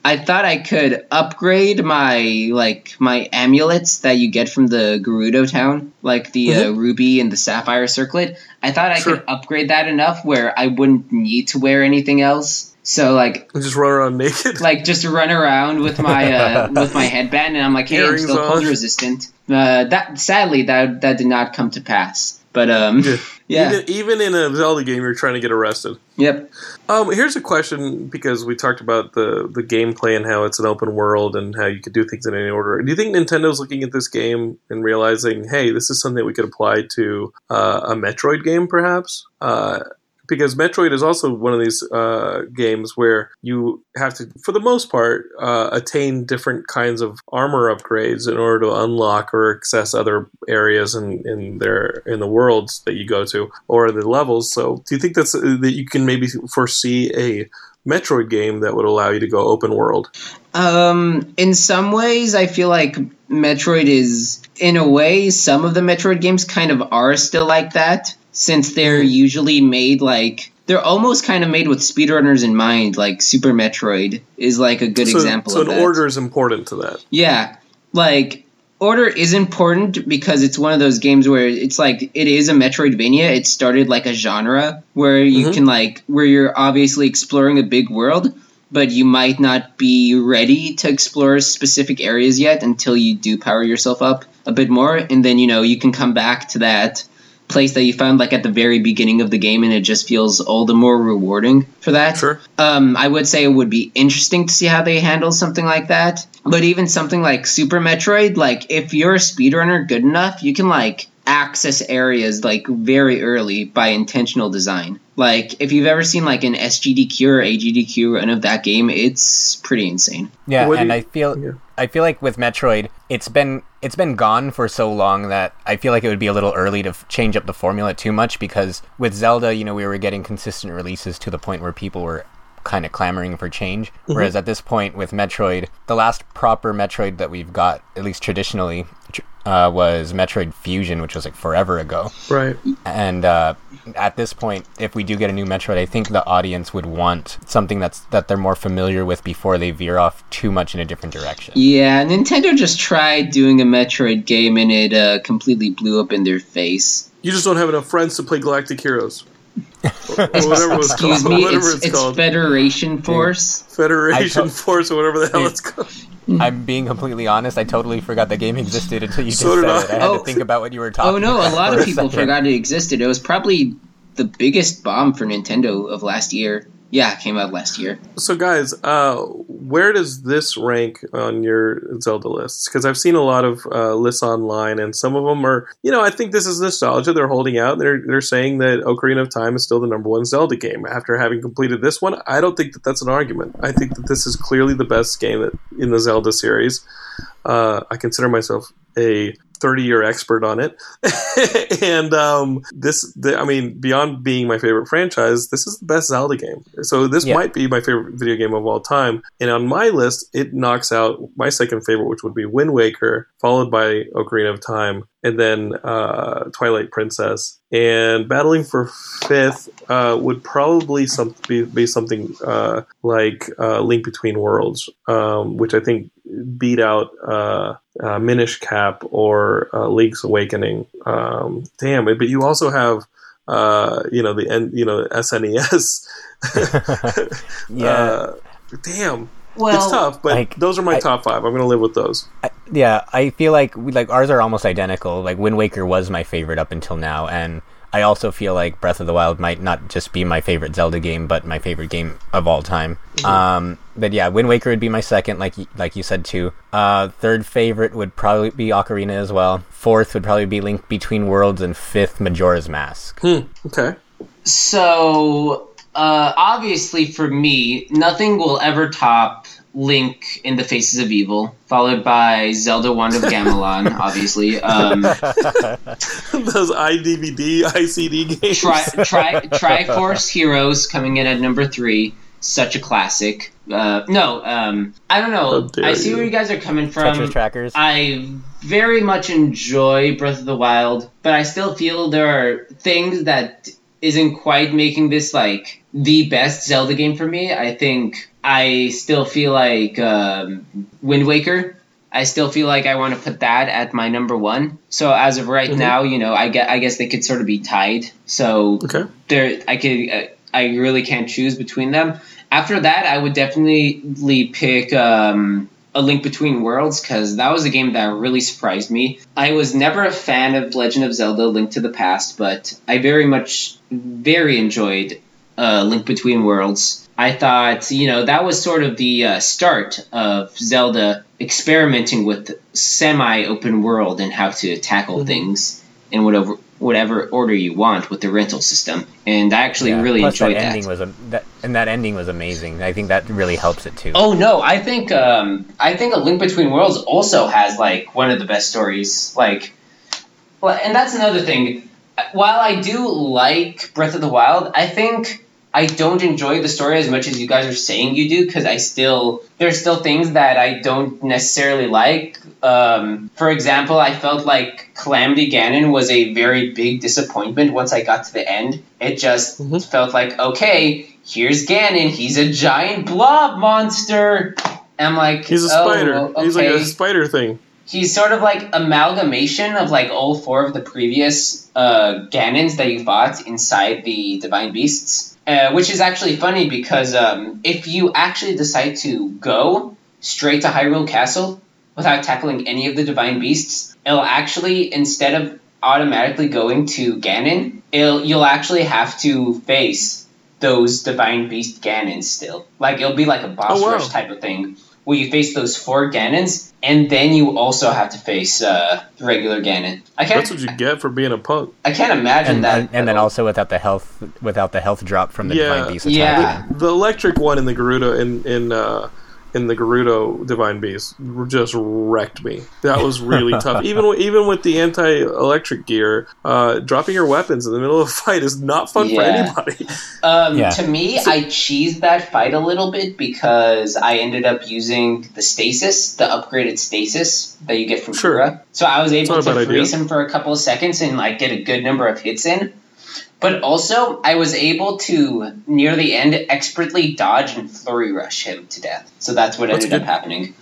I thought I could upgrade my like my amulets that you get from the Gerudo town, like the uh, mm-hmm. uh, ruby and the sapphire circlet. I thought I sure. could upgrade that enough where I wouldn't need to wear anything else. So like just run around naked, like just run around with my uh, [laughs] with my headband, and I'm like, hey, Earrings I'm still cold resistant. Uh, that sadly that that did not come to pass. But um, yeah. [laughs] yeah. Even, even, in a Zelda game, you're trying to get arrested. Yep. Um, here's a question because we talked about the the gameplay and how it's an open world and how you could do things in any order. Do you think Nintendo's looking at this game and realizing, hey, this is something we could apply to uh, a Metroid game, perhaps? Uh, because Metroid is also one of these uh, games where you have to, for the most part, uh, attain different kinds of armor upgrades in order to unlock or access other areas in, in their in the worlds that you go to or the levels. So, do you think that's uh, that you can maybe foresee a Metroid game that would allow you to go open world? Um, in some ways, I feel like Metroid is, in a way, some of the Metroid games kind of are still like that since they're usually made like they're almost kind of made with speedrunners in mind. Like Super Metroid is like a good so, example. So an that. order is important to that. Yeah, like order is important because it's one of those games where it's like it is a Metroidvania. It started like a genre where you mm-hmm. can like where you're obviously exploring a big world, but you might not be ready to explore specific areas yet until you do power yourself up a bit more, and then you know you can come back to that place that you found like at the very beginning of the game and it just feels all the more rewarding for that. Sure. Um, I would say it would be interesting to see how they handle something like that. But even something like Super Metroid, like if you're a speedrunner good enough, you can like access areas like very early by intentional design. Like if you've ever seen like an SGDQ or AGDQ run of that game, it's pretty insane. Yeah, what and you, I feel yeah. I feel like with Metroid, it's been it's been gone for so long that I feel like it would be a little early to f- change up the formula too much because with Zelda, you know, we were getting consistent releases to the point where people were kind of clamoring for change. Mm-hmm. Whereas at this point with Metroid, the last proper Metroid that we've got, at least traditionally, uh, was Metroid Fusion, which was like forever ago. Right. And uh, at this point, if we do get a new Metroid, I think the audience would want something that's that they're more familiar with before they veer off too much in a different direction. Yeah, Nintendo just tried doing a Metroid game and it uh, completely blew up in their face. You just don't have enough friends to play Galactic Heroes. Whatever it's Excuse called. me, whatever it's, it's, it's called. Federation Force. Federation to- Force, or whatever the hell it's called. I'm being completely honest. I totally forgot the game existed until you so just said I. it. I had oh, to think about what you were talking. Oh no, a lot of people forgot it existed. It was probably the biggest bomb for Nintendo of last year. Yeah, it came out last year. So, guys, uh, where does this rank on your Zelda lists? Because I've seen a lot of uh, lists online, and some of them are, you know, I think this is nostalgia. They're holding out. They're they're saying that Ocarina of Time is still the number one Zelda game after having completed this one. I don't think that that's an argument. I think that this is clearly the best game in the Zelda series. Uh, I consider myself a 30 year expert on it. [laughs] and um, this, the, I mean, beyond being my favorite franchise, this is the best Zelda game. So this Yeah. might be my favorite video game of all time. And on my list, it knocks out my second favorite, which would be Wind Waker, followed by Ocarina of Time, and then uh, Twilight Princess. And battling for fifth uh, would probably some, be, be something uh, like uh, Link Between Worlds, um, which I think beat out uh, uh, Minish Cap or uh, Link's Awakening. Um, damn, but you also have uh, you know the end, you know SNES. [laughs] Yeah. [laughs] Uh, damn, Well, it's tough, but like, those are my I- top five. I'm gonna live with those. I- yeah, I feel like we, like ours are almost identical. Like Wind Waker was my favorite up until now, and I also feel like Breath of the Wild might not just be my favorite Zelda game, but my favorite game of all time. Um, but yeah, Wind Waker would be my second, like like you said too. Uh, third favorite would probably be Ocarina as well. Fourth would probably be Link Between Worlds, and fifth Majora's Mask. Hmm. Okay. So, uh, obviously, for me, nothing will ever top Link in the Faces of Evil, followed by Zelda Wand of Gamelon, [laughs] obviously. Um, [laughs] those iDVD, ICD games. Tri- Tri- [laughs] Triforce Heroes coming in at number three. Such a classic. Uh, no, um, I don't know. I see you. where you guys are coming from. Tetra's Trackers. I very much enjoy Breath of the Wild, but I still feel there are things that isn't quite making this like the best Zelda game for me. I think I still feel like um, Wind Waker. I still feel like I want to put that at my number one. So as of right Mhm. now, you know, I get I guess they could sort of be tied. So Okay. there I could uh, I really can't choose between them. After that, I would definitely pick um, a Link Between Worlds because that was a game that really surprised me. I was never a fan of Legend of Zelda: Link to the Past, but I very much very enjoyed uh, Link Between Worlds. I thought you know that was sort of the uh, start of Zelda experimenting with semi-open world and how to tackle Mhm. things in whatever whatever order you want with the rental system. And I actually Yeah, really plus enjoyed that that. ending was a, that and that ending was amazing. I think that really helps it too. Oh no, I think um, I think A Link Between Worlds also has like one of the best stories. Like, and that's another thing. While I do like Breath of the Wild, I think I don't enjoy the story as much as you guys are saying you do because I still there's still things that I don't necessarily like. Um, for example, I felt like Calamity Ganon was a very big disappointment once I got to the end. It just Mhm. felt like okay, here's Ganon. He's a giant blob monster. I'm like, He's a oh, spider. okay. He's like a spider thing. He's sort of like amalgamation of like all four of the previous uh, Ganons that you fought inside the Divine Beasts, uh, which is actually funny because um, if you actually decide to go straight to Hyrule Castle without tackling any of the Divine Beasts, it'll actually instead of automatically going to Ganon, it'll, you'll actually have to face those Divine Beast Ganons still. Like it'll be like a boss Oh, wow. rush type of thing where you face those four Ganons, and then you also have to face uh, the regular Ganon. I can't. That's what you get for being a punk. I can't imagine and, that. and, and then also without the health without the health drop from the Yeah. divine beast attack. Yeah. The electric one in the Gerudo in in uh, in the Gerudo Divine Beast just wrecked me. That was really [laughs] tough. Even with, even with the anti-electric gear, uh, dropping your weapons in the middle of a fight is not fun for anybody. [laughs] Um, Yeah. To me, I cheesed that fight a little bit because I ended up using the stasis, the upgraded stasis that you get from Sure. Kura. So I was able It's not a to freeze idea. him for a couple of seconds and like get a good number of hits in. But also, I was able to near the end expertly dodge and flurry rush him to death. So that's what That's ended good. up happening.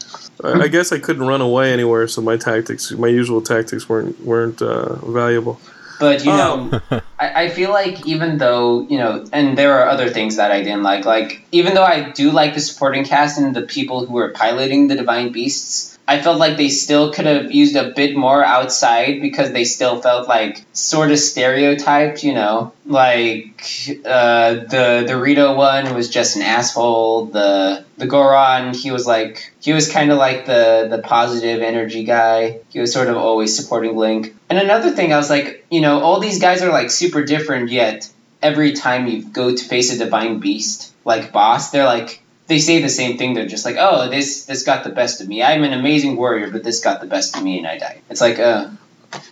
I, I guess I couldn't run away anywhere, so my tactics, my usual tactics, weren't weren't uh, valuable. But you Um, know, [laughs] I, I feel like even though you know, and there are other things that I didn't like. Like even though I do like the supporting cast and the people who are piloting the divine beasts, I felt like they still could have used a bit more outside because they still felt like sort of stereotyped, you know, like uh, the the Rito one was just an asshole. The the Goron, he was like he was kind of like the the positive energy guy. He was sort of always supporting Link. And another thing, I was like, you know, all these guys are like super different, yet every time you go to face a divine beast like boss, they're like they say the same thing. They're just like, oh, this this got the best of me. I'm an amazing warrior, but this got the best of me, and I died. It's like, uh,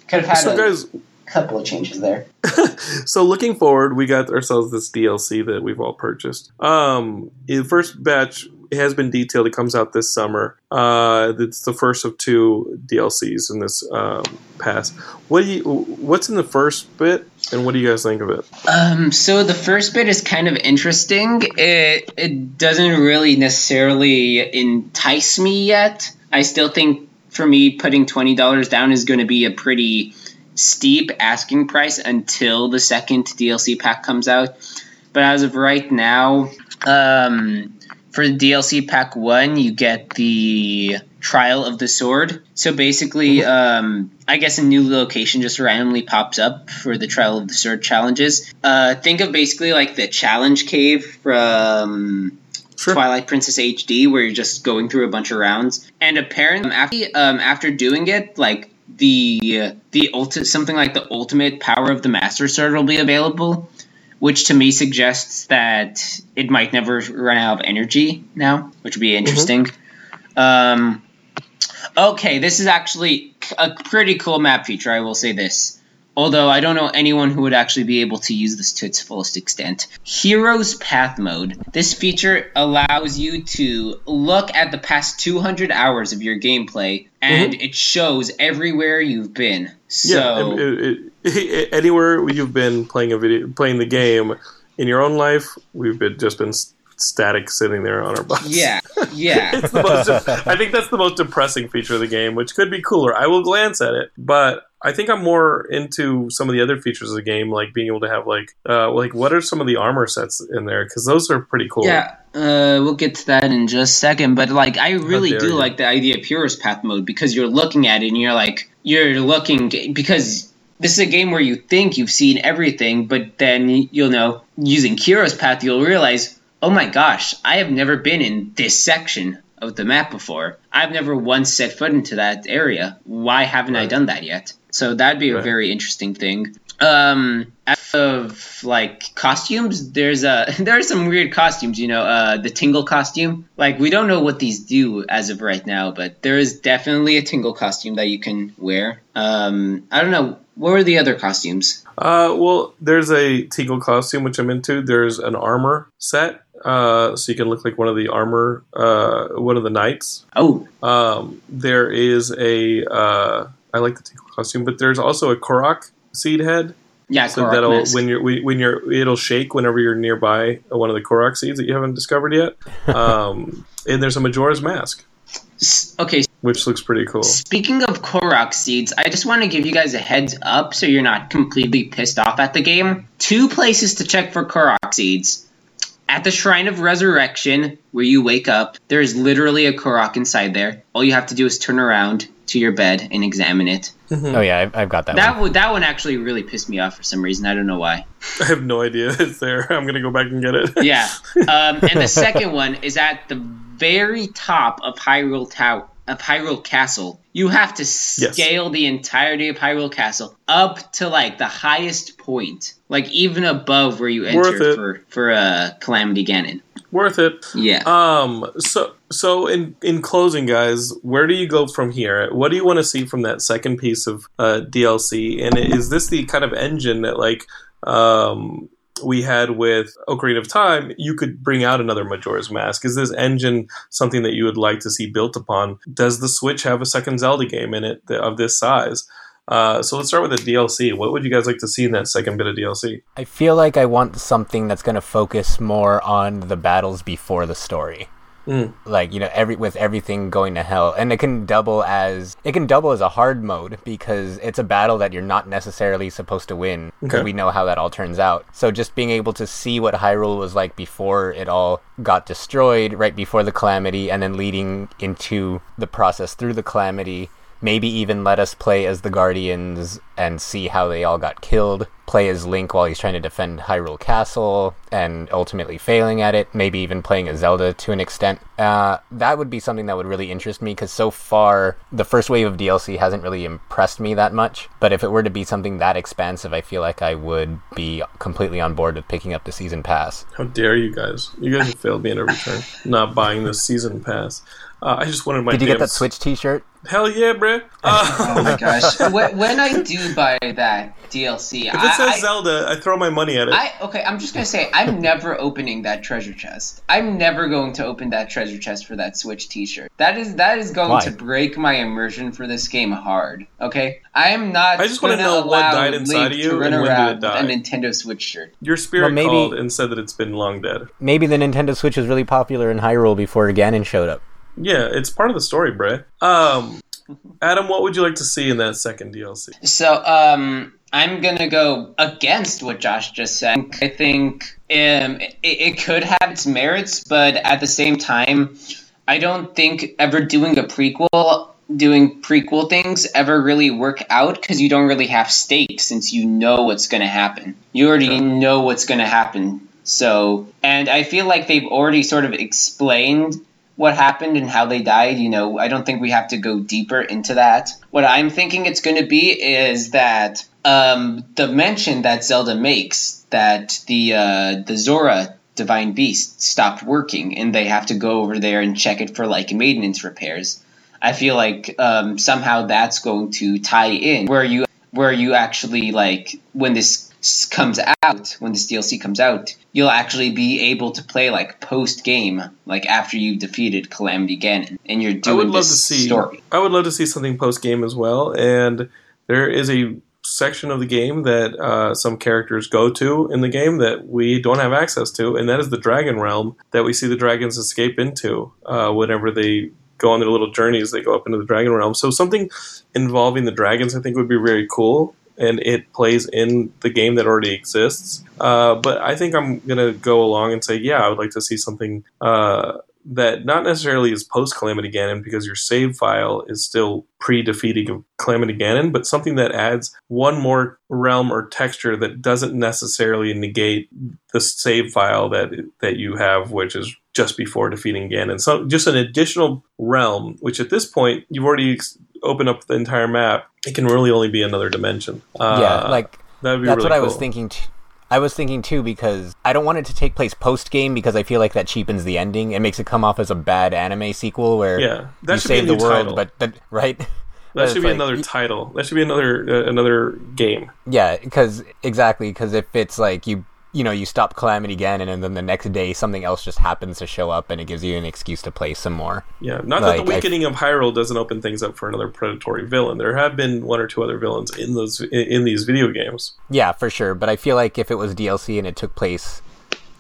could have had So a guys, couple of changes there. [laughs] so looking forward, we got ourselves this DLC that we've all purchased. Um, the first batch has been detailed. It comes out this summer. Uh, it's the first of two DLCs in this um, pass. What do you? What's in the first bit, and what do you guys think of it? Um, so the first bit is kind of interesting. It it doesn't really necessarily entice me yet. I still think for me putting twenty dollars down is going to be a pretty steep asking price until the second DLC pack comes out. But as of right now, um, for the DLC pack one, you get the Trial of the Sword. So basically, um, I guess a new location just randomly pops up for the Trial of the Sword challenges. Uh, think of basically like the challenge cave from Sure. Twilight Princess HD, where you're just going through a bunch of rounds. And apparently, um, after um, after doing it, like the the ulti- something like the ultimate power of the Master Sword will be available, which to me suggests that it might never run out of energy now, which would be interesting. Um, okay, this is actually a pretty cool map feature. I will say this. Although I don't know anyone who would actually be able to use this to its fullest extent. Hero's Path Mode. This feature allows you to look at the past 200 hours of your gameplay, and it shows everywhere you've been. So, yeah, it- it- it- [laughs] anywhere you've been playing a video, playing the game in your own life, we've been just been static sitting there on our butts. yeah, [laughs] yeah. it's the most. I think that's the most depressing feature of the game, which could be cooler. I will glance at it, but I think I'm more into some of the other features of the game, like being able to have like, uh, like what are some of the armor sets in there? Because those are pretty cool. Yeah, uh, we'll get to that in just a second. But like, I really do you. like the idea of Purist Path mode because you're looking at it and you're like, you're looking because this is a game where you think you've seen everything, but then you'll know using Hero's Path, you'll realize, oh my gosh, I have never been in this section of the map before. I've never once set foot into that area. Why haven't I done that yet? So that'd be a Right. very interesting thing. Um, of like costumes, there's a [laughs] there are some weird costumes. You know, uh, the Tingle costume. Like we don't know what these do as of right now, but there is definitely a Tingle costume that you can wear. Um, I don't know. What were the other costumes? Uh, well, there's a tingle costume which I'm into. There's an armor set, uh, so you can look like one of the armor, uh, one of the knights. Oh, Um, there is a, uh, I like the tingle costume, but there's also a Korok seed head. Yeah, So Korok that'll mask. when you're when you're it'll shake whenever you're nearby one of the Korok seeds that you haven't discovered yet. [laughs] Um, and there's a Majora's mask, S- okay, which looks pretty cool. Speaking of Korok seeds, I just want to give you guys a heads up so you're not completely pissed off at the game. Two places to check for Korok seeds. At the Shrine of Resurrection, where you wake up, there is literally a Korok inside there. All you have to do is turn around to your bed and examine it. Oh yeah, I've, I've got that. That one. one, that one actually really pissed me off for some reason. I don't know why. [laughs] I have no idea [laughs] it's there. I'm gonna go back and get it. [laughs] Yeah. Um, and the second one is at the very top of Hyrule Tower, of Hyrule Castle. You have to scale the entirety of Hyrule Castle up to like the highest point, like even above where you Worth enter it. for for uh, Calamity Ganon. Worth it. Yeah. Um. So so in in closing, guys, where do you go from here? What do you want to see from that second piece of uh, DLC? And is this the kind of engine that like um we had with Ocarina of Time? You could bring out another Majora's Mask. Is this engine something that you would like to see built upon? Does the Switch have a second Zelda game in it of this size? Uh, so let's start with the DLC. What would you guys like to see in that second bit of DLC? I feel like I want something that's going to focus more on the battles before the story. Mm. Like you know, every with everything going to hell, and it can double as it can double as a hard mode because it's a battle that you're not necessarily supposed to win. Because Okay. we know how that all turns out. So just being able to see what Hyrule was like before it all got destroyed, right before the calamity, and then leading into the process through the calamity. Maybe even let us play as the Guardians and see how they all got killed. Play as Link while he's trying to defend Hyrule Castle and ultimately failing at it. Maybe even playing as Zelda to an extent. Uh, that would be something that would really interest me because so far the first wave of DLC hasn't really impressed me that much. But if it were to be something that expansive, I feel like I would be completely on board with picking up the season pass. How dare you guys? You guys have failed me in every turn. Not buying the season pass. Uh, I just wanted my. Did you get that Switch T-shirt? Hell yeah, bro! Uh, [laughs] Oh my gosh! [laughs] when, when I do buy that DLC, if it I, says I, Zelda, I throw my money at it. I okay. I'm just gonna say I'm never opening that treasure chest. I'm never going to open that treasure chest for that Switch T-shirt. That is that is going Why? to break my immersion for this game hard. Okay, I am not. I just wanna know what died inside Link of you to run and when did it die? with a Nintendo Switch shirt. Your spirit Well, maybe- called and said that it's been long dead. Maybe the Nintendo Switch was really popular in Hyrule before Ganon showed up. Yeah, it's part of the story, bruh. Um, Adam, what would you like to see in that second DLC? So, um, I'm gonna go against what Josh just said. I think um, it, it could have its merits, but at the same time, I don't think ever doing a prequel, doing prequel things ever really work out because you don't really have stakes since you know what's gonna happen. You already know what's gonna happen. So, and I feel like they've already sort of explained what happened and how they died. You know, I don't think we have to go deeper into that. What I'm thinking it's going to be is that um, the mention that Zelda makes that the uh, the Zora divine beast stopped working and they have to go over there and check it for like maintenance repairs. I feel like um, somehow that's going to tie in where you where you actually like when this comes out when this DLC comes out you'll actually be able to play like post game like after you've defeated Calamity Ganon and you're I doing would love this to see. story. I would love to see something post game as well. And there is a section of the game that uh, some characters go to in the game that we don't have access to, and that is the Dragon Realm that we see the dragons escape into uh, whenever they go on their little journeys. They go up into the Dragon Realm. So something involving the dragons, I think, would be very cool. And it plays in the game that already exists. Uh, but I think I'm gonna go along and say, yeah, I would like to see something uh, that not necessarily is post Calamity Ganon because your save file is still pre defeating Calamity Ganon, but something that adds one more realm or texture that doesn't necessarily negate the save file that that you have, which is just before defeating Ganon. So just an additional realm, which at this point you've already ex- opened up the entire map. It can really only be another dimension. Uh, yeah, like that would be that's really what I was thinking. T- I was thinking too because I don't want it to take place post game because I feel like that cheapens the ending. It makes it come off as a bad anime sequel where Yeah, that you should be a save the world, title. but that, right. [laughs] That should be like- another title. That should be another uh, another game. Yeah, because exactly because if it's like you you know you stop Calamity Ganon and then the next day something else just happens to show up and it gives you an excuse to play some more. Yeah, not Like, that the I- Weakening of Hyrule doesn't open things up for another predatory villain. There have been one or two other villains in those in, in these video games. Yeah, for sure. But I feel like if it was DLC and it took place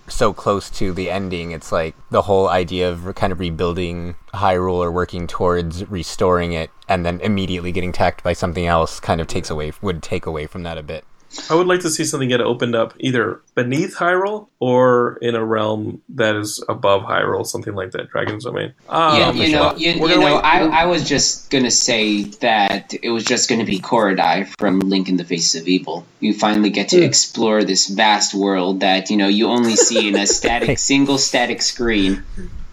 so close to the ending, it's like the whole idea of kind of rebuilding Hyrule or working towards restoring it and then immediately getting attacked by something else kind of takes away would take away from that a bit. I would like to see something get opened up either beneath Hyrule or in a realm that is above Hyrule, something like that. Dragon's Domain. Um, Yeah, you know, you, you know, I, I was just gonna say that it was just gonna be Koridai from Link in the Faces of Evil. You finally get to explore this vast world that you know you only see in a static, [laughs] single static screen.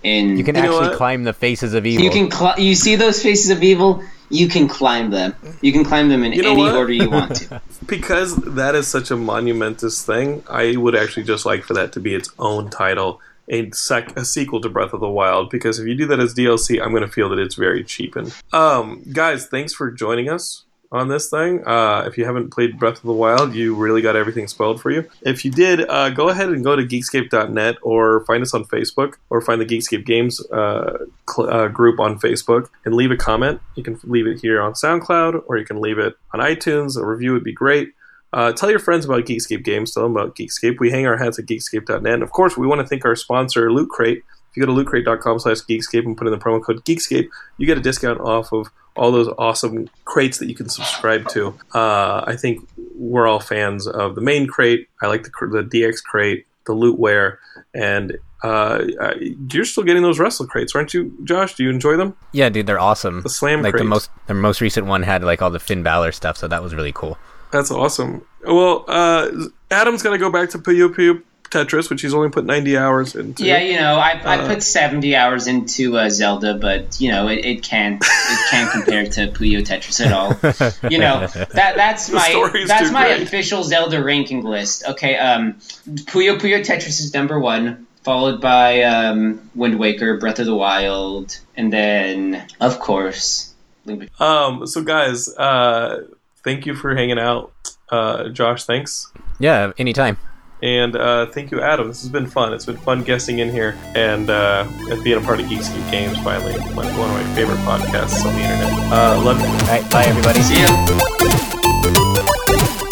In You can You actually climb the faces of evil. you can cl- you see those faces of evil. You can climb them. You can climb them in You know any what? order you want to. [laughs] because that is such a monumentous thing, I would actually just like for that to be its own title, a, sec- a sequel to Breath of the Wild. Because if you do that as DLC, I'm going to feel that it's very cheapened. Um, guys, thanks for joining us on this thing. Uh, if you haven't played Breath of the Wild, you really got everything spoiled for you. If you did, uh, go ahead and go to Geekscape.net or find us on Facebook or find the Geekscape Games uh, cl- uh, group on Facebook and leave a comment. You can leave it here on SoundCloud or you can leave it on iTunes. A review would be great. Uh, tell your friends about Geekscape Games. Tell them about Geekscape. We hang our hats at Geekscape.net. And of course, we want to thank our sponsor, Loot Crate, if you go to lootcrate.com slash geekscape and put in the promo code geekscape, you get a discount off of all those awesome crates that you can subscribe to. Uh, I think we're all fans of the main crate. I like the, the DX crate, the lootware, and uh, you're still getting those wrestle crates, aren't you, Josh? Do you enjoy them? Yeah, dude, they're awesome. The slam like crates. the most the most recent one had like all the Finn Balor stuff, so that was really cool. That's awesome. Well, uh, Adam's got to go back to Puyo Puyo Tetris, which he's only put 90 hours into. Yeah, you know, I, I Uh, put 70 hours into uh, Zelda, but you know, it, it can't it can't [laughs] compare to Puyo Tetris at all. You know, that that's my that's my great. official Zelda ranking list. Okay, um, Puyo Puyo Tetris is number one, followed by um, Wind Waker, Breath of the Wild, and then of course. Um, so, guys, uh, thank you for hanging out. Uh, Josh, thanks. Yeah, anytime. And uh, thank you, Adam. This has been fun. It's been fun guessing in here and uh, being a part of Geeks Games, finally. One of my favorite podcasts on the internet. Uh, love you. All right. Bye, everybody. See you.